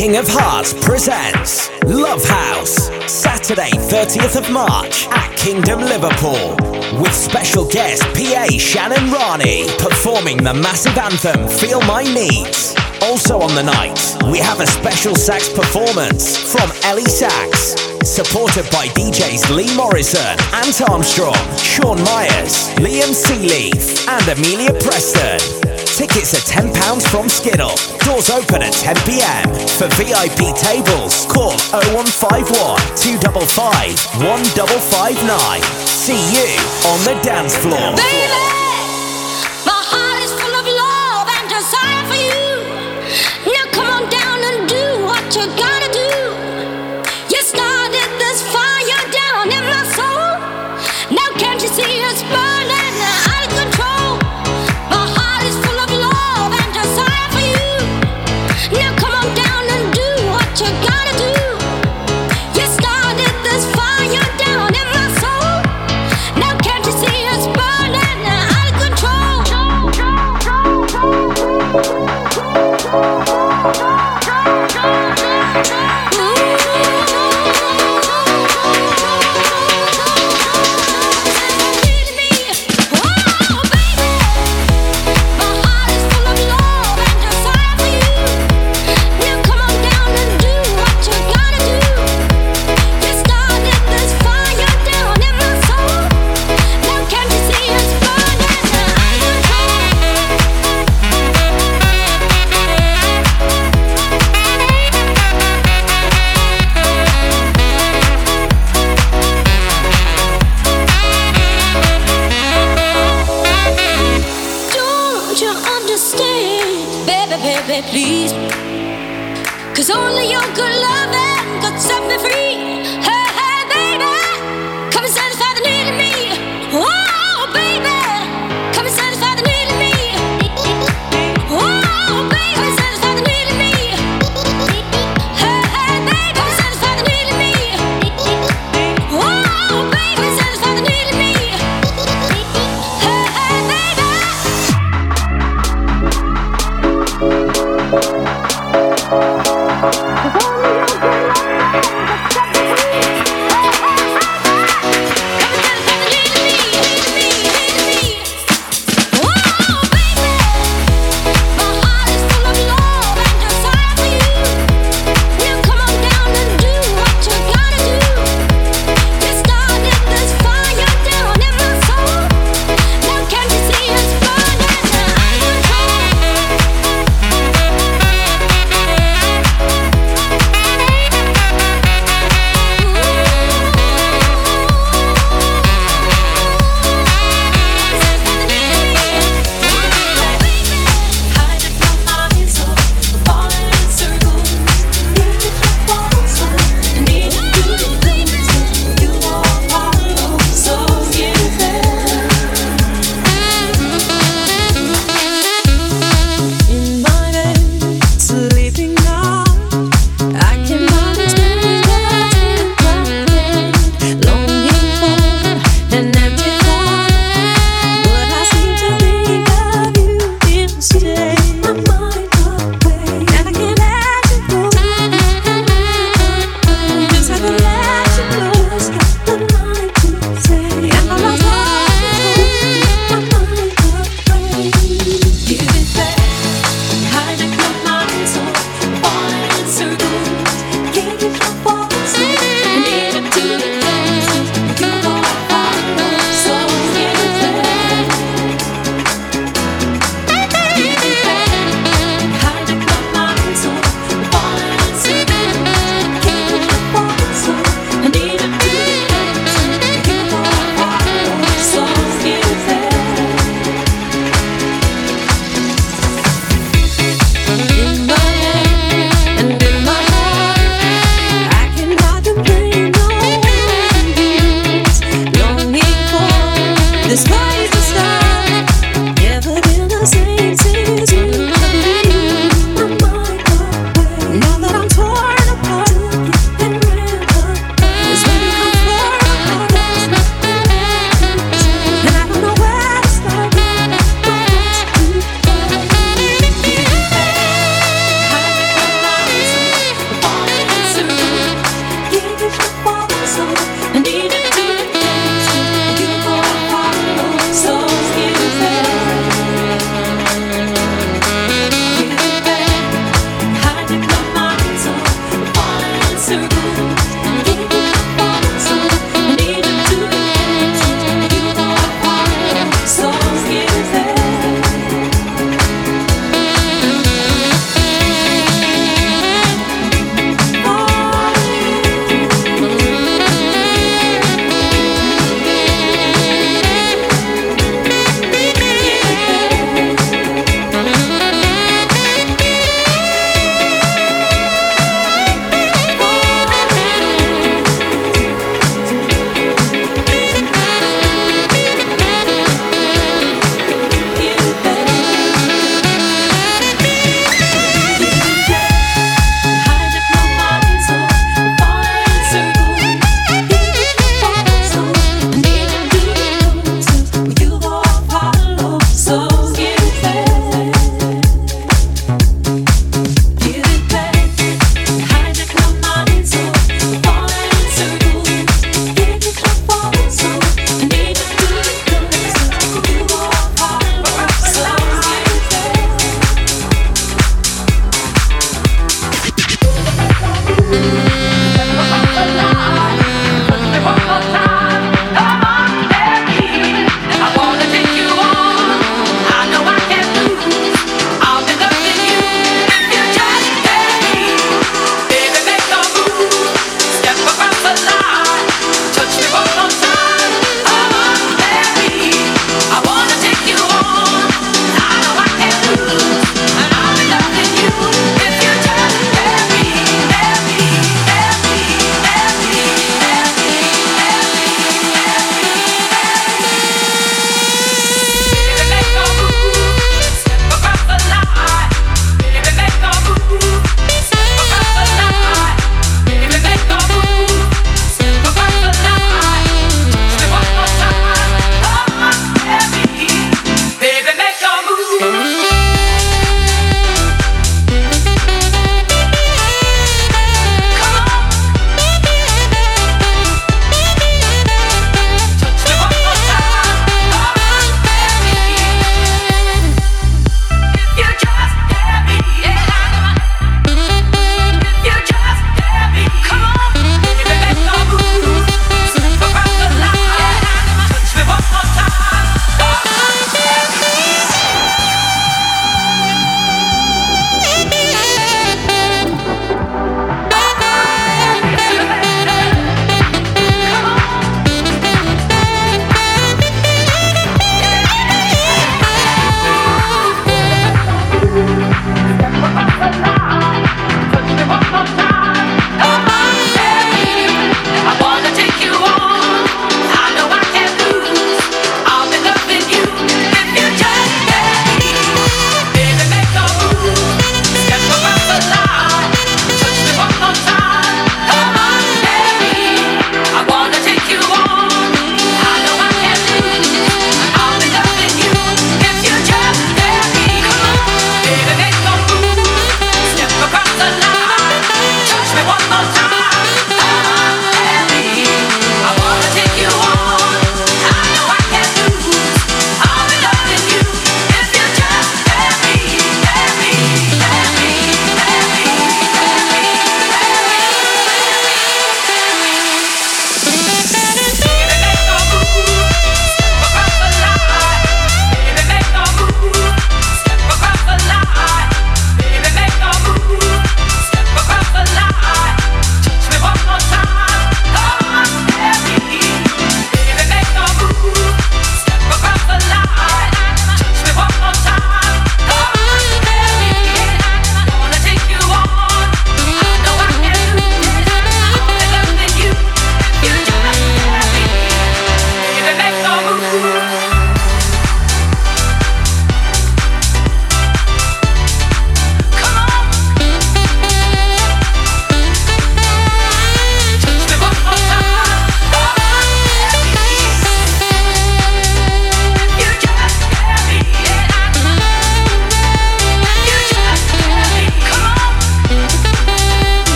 King of Hearts presents Love House, Saturday, 30th of March at Kingdom Liverpool, with special guest PA Shannon Rani performing the massive anthem Feel My Needs. Also on the night, we have a special sax performance from Ellie Sax, supported by DJs Lee Morrison, Ant Armstrong, Sean Myers, Liam Sealeaf, and Amelia Preston. Tickets are £10 from Skiddle. Doors open at 10 pm. For VIP tables, call 0151 255 1559. See you on the dance floor. Baby, my heart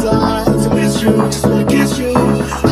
Dreams can come true, come true.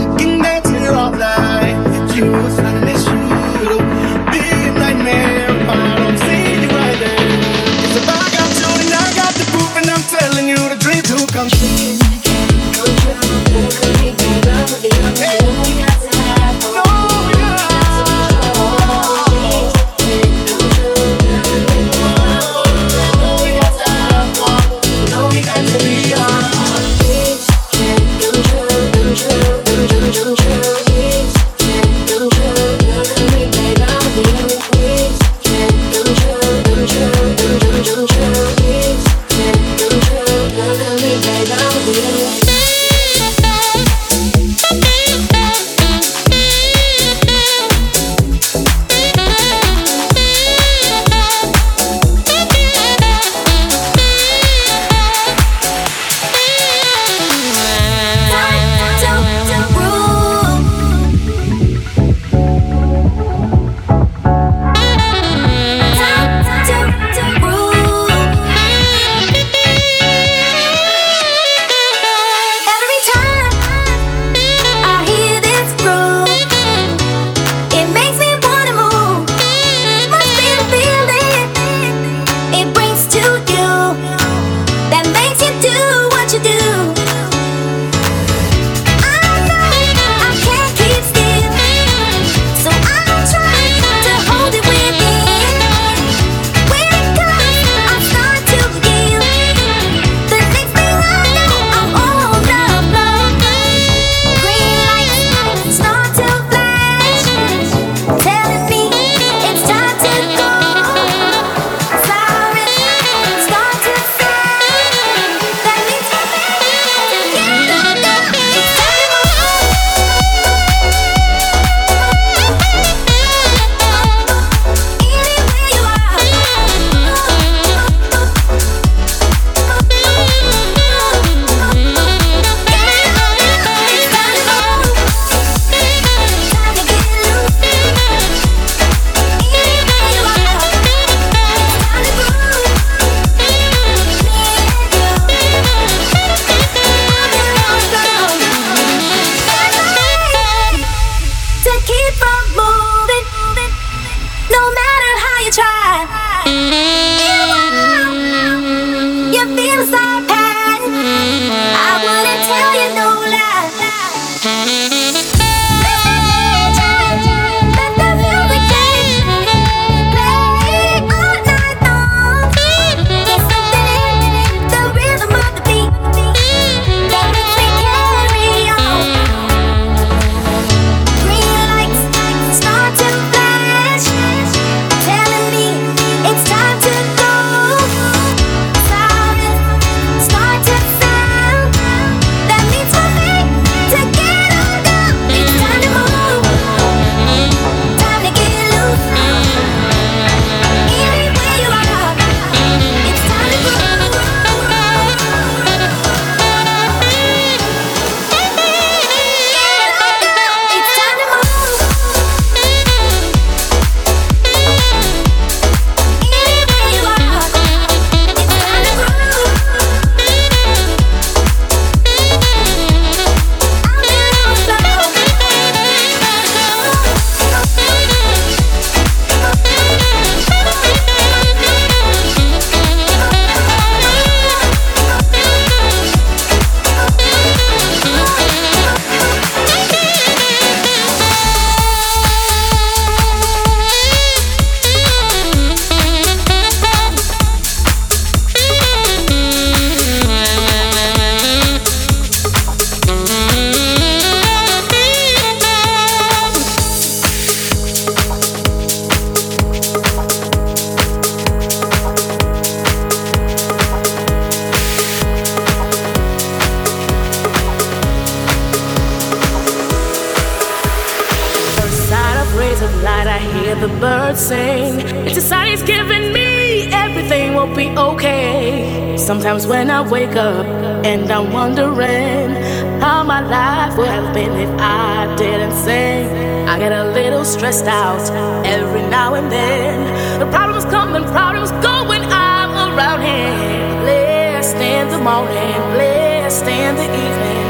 Get a little stressed out every now and then. The problems come and problems go when I'm around him. Blessed in the morning, blessed in the evening.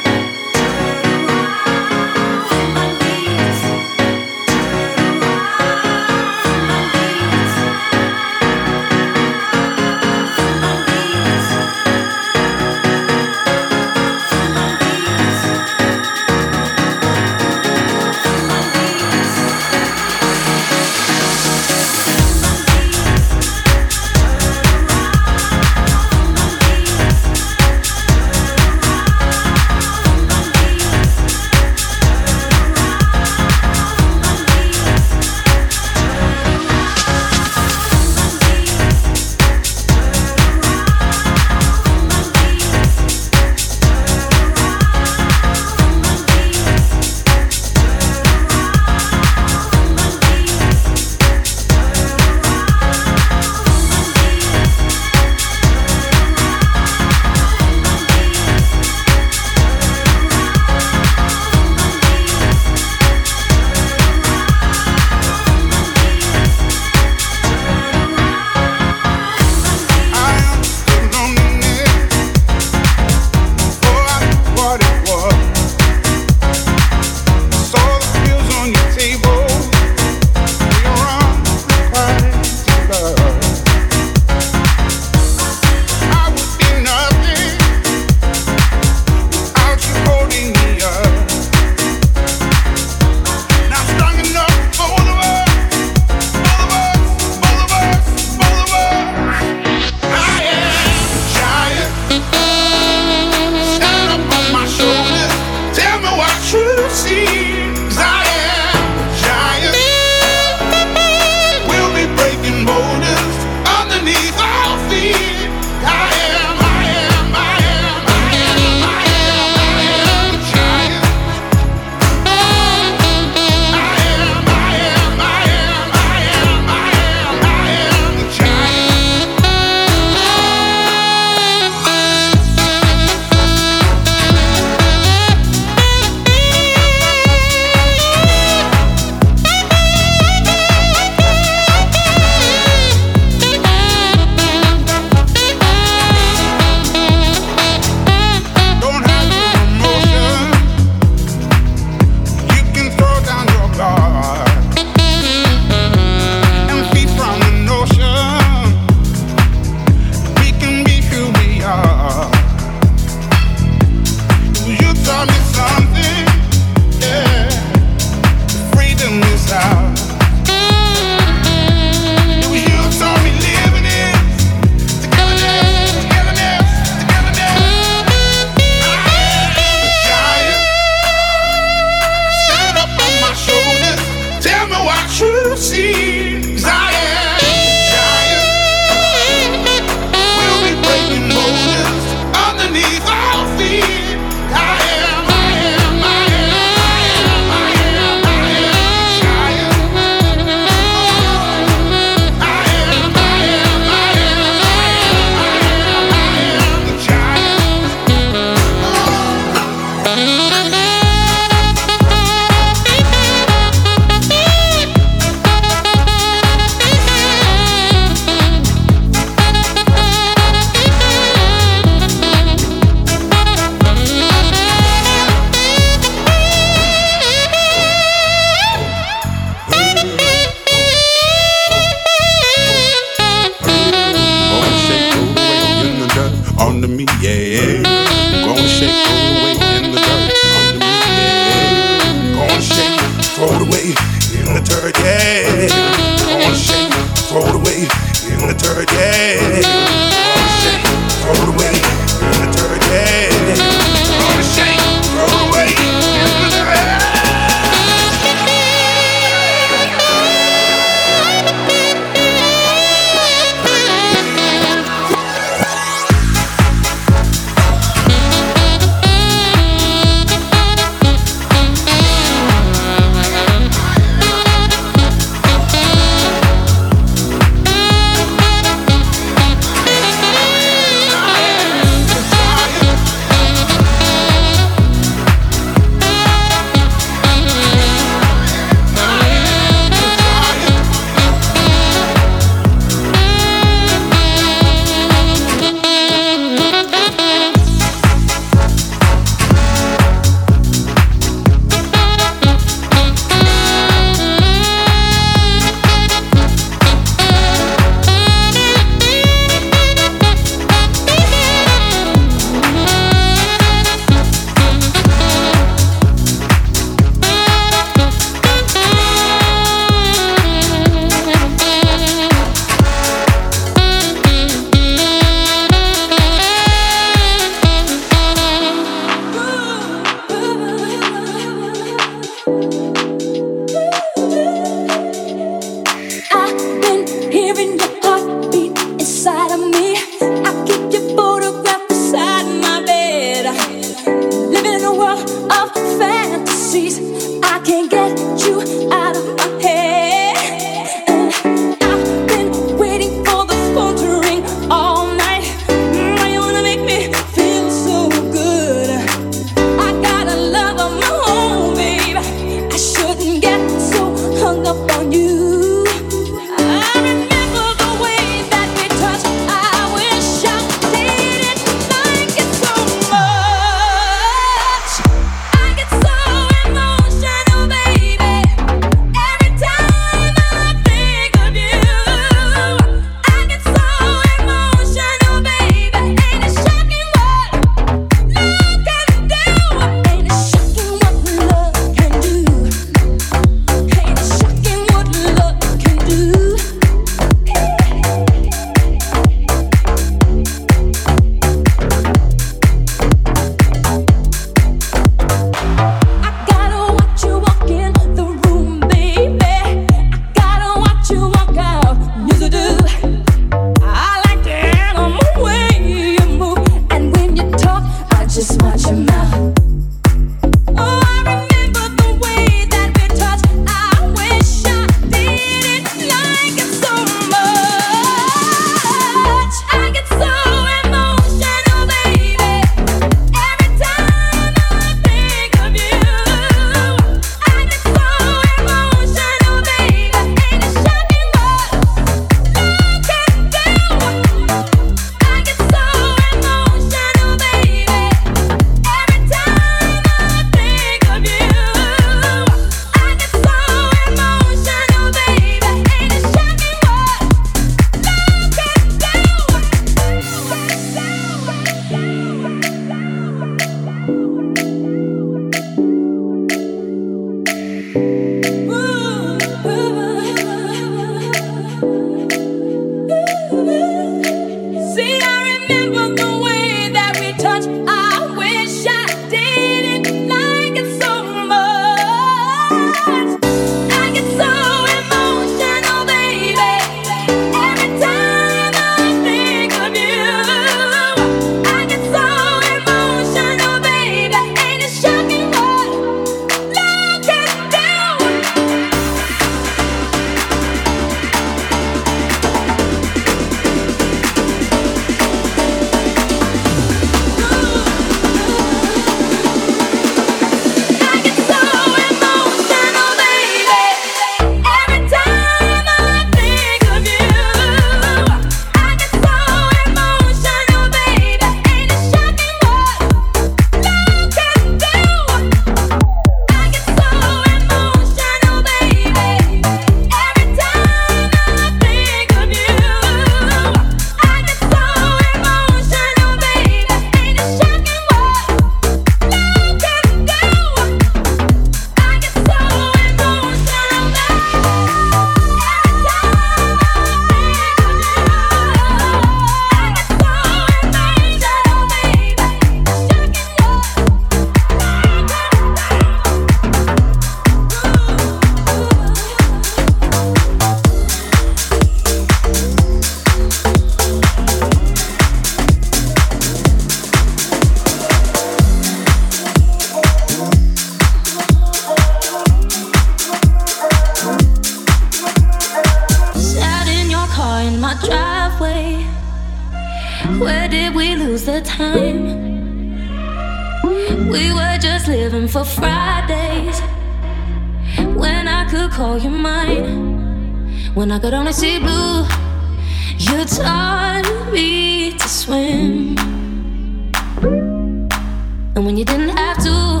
Have to,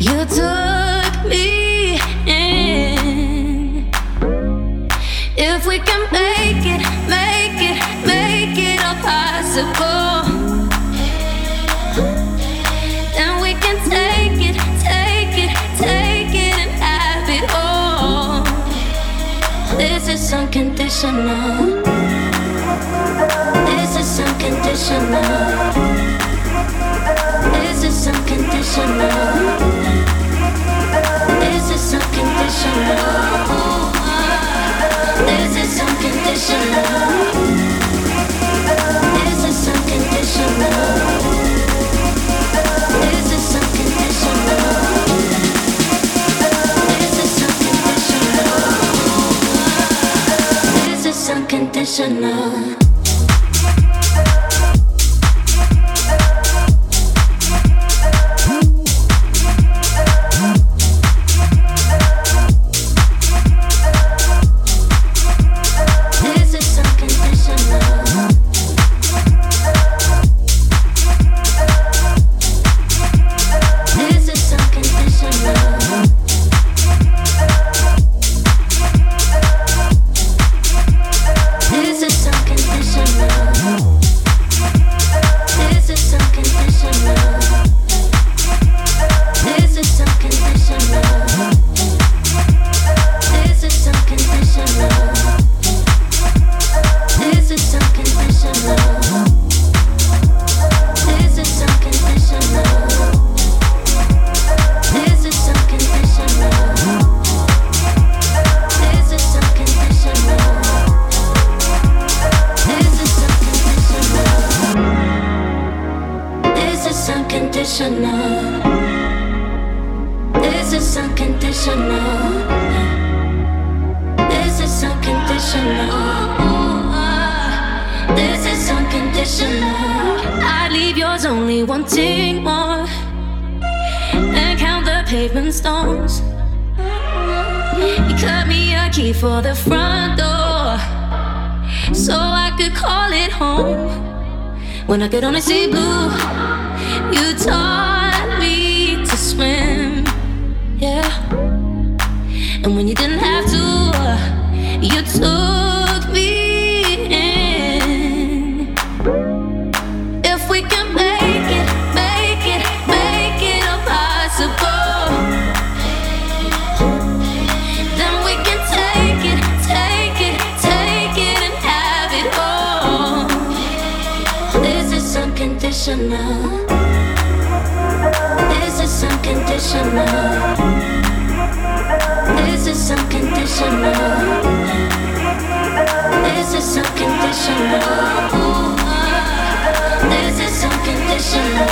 you took me in. If we can make it, make it, make it all possible, then we can take it, take it, take it and have it all. This is unconditional. This is unconditional unconditional. See blue, you taught me to swim. Yeah. And when you didn't have to, you took This is unconditional. This is unconditional.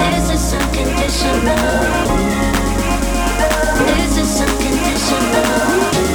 This is unconditional. This is unconditional.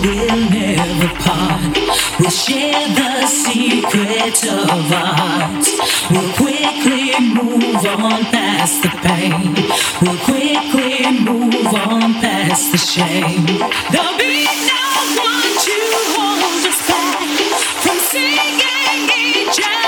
We'll never part. We'll share the secrets of our hearts. We'll quickly move on past the pain. We'll quickly move on past the shame. There'll be no one to hold us back from singing each other.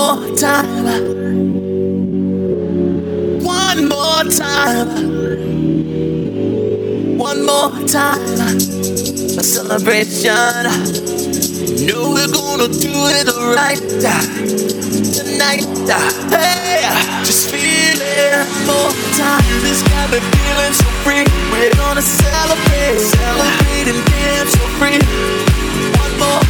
More time. One more time. One more time. A celebration. Know we're gonna do it right tonight. Hey, just feel it. More time. This got me feeling so free. We're gonna celebrate, celebrate and dance so free. One more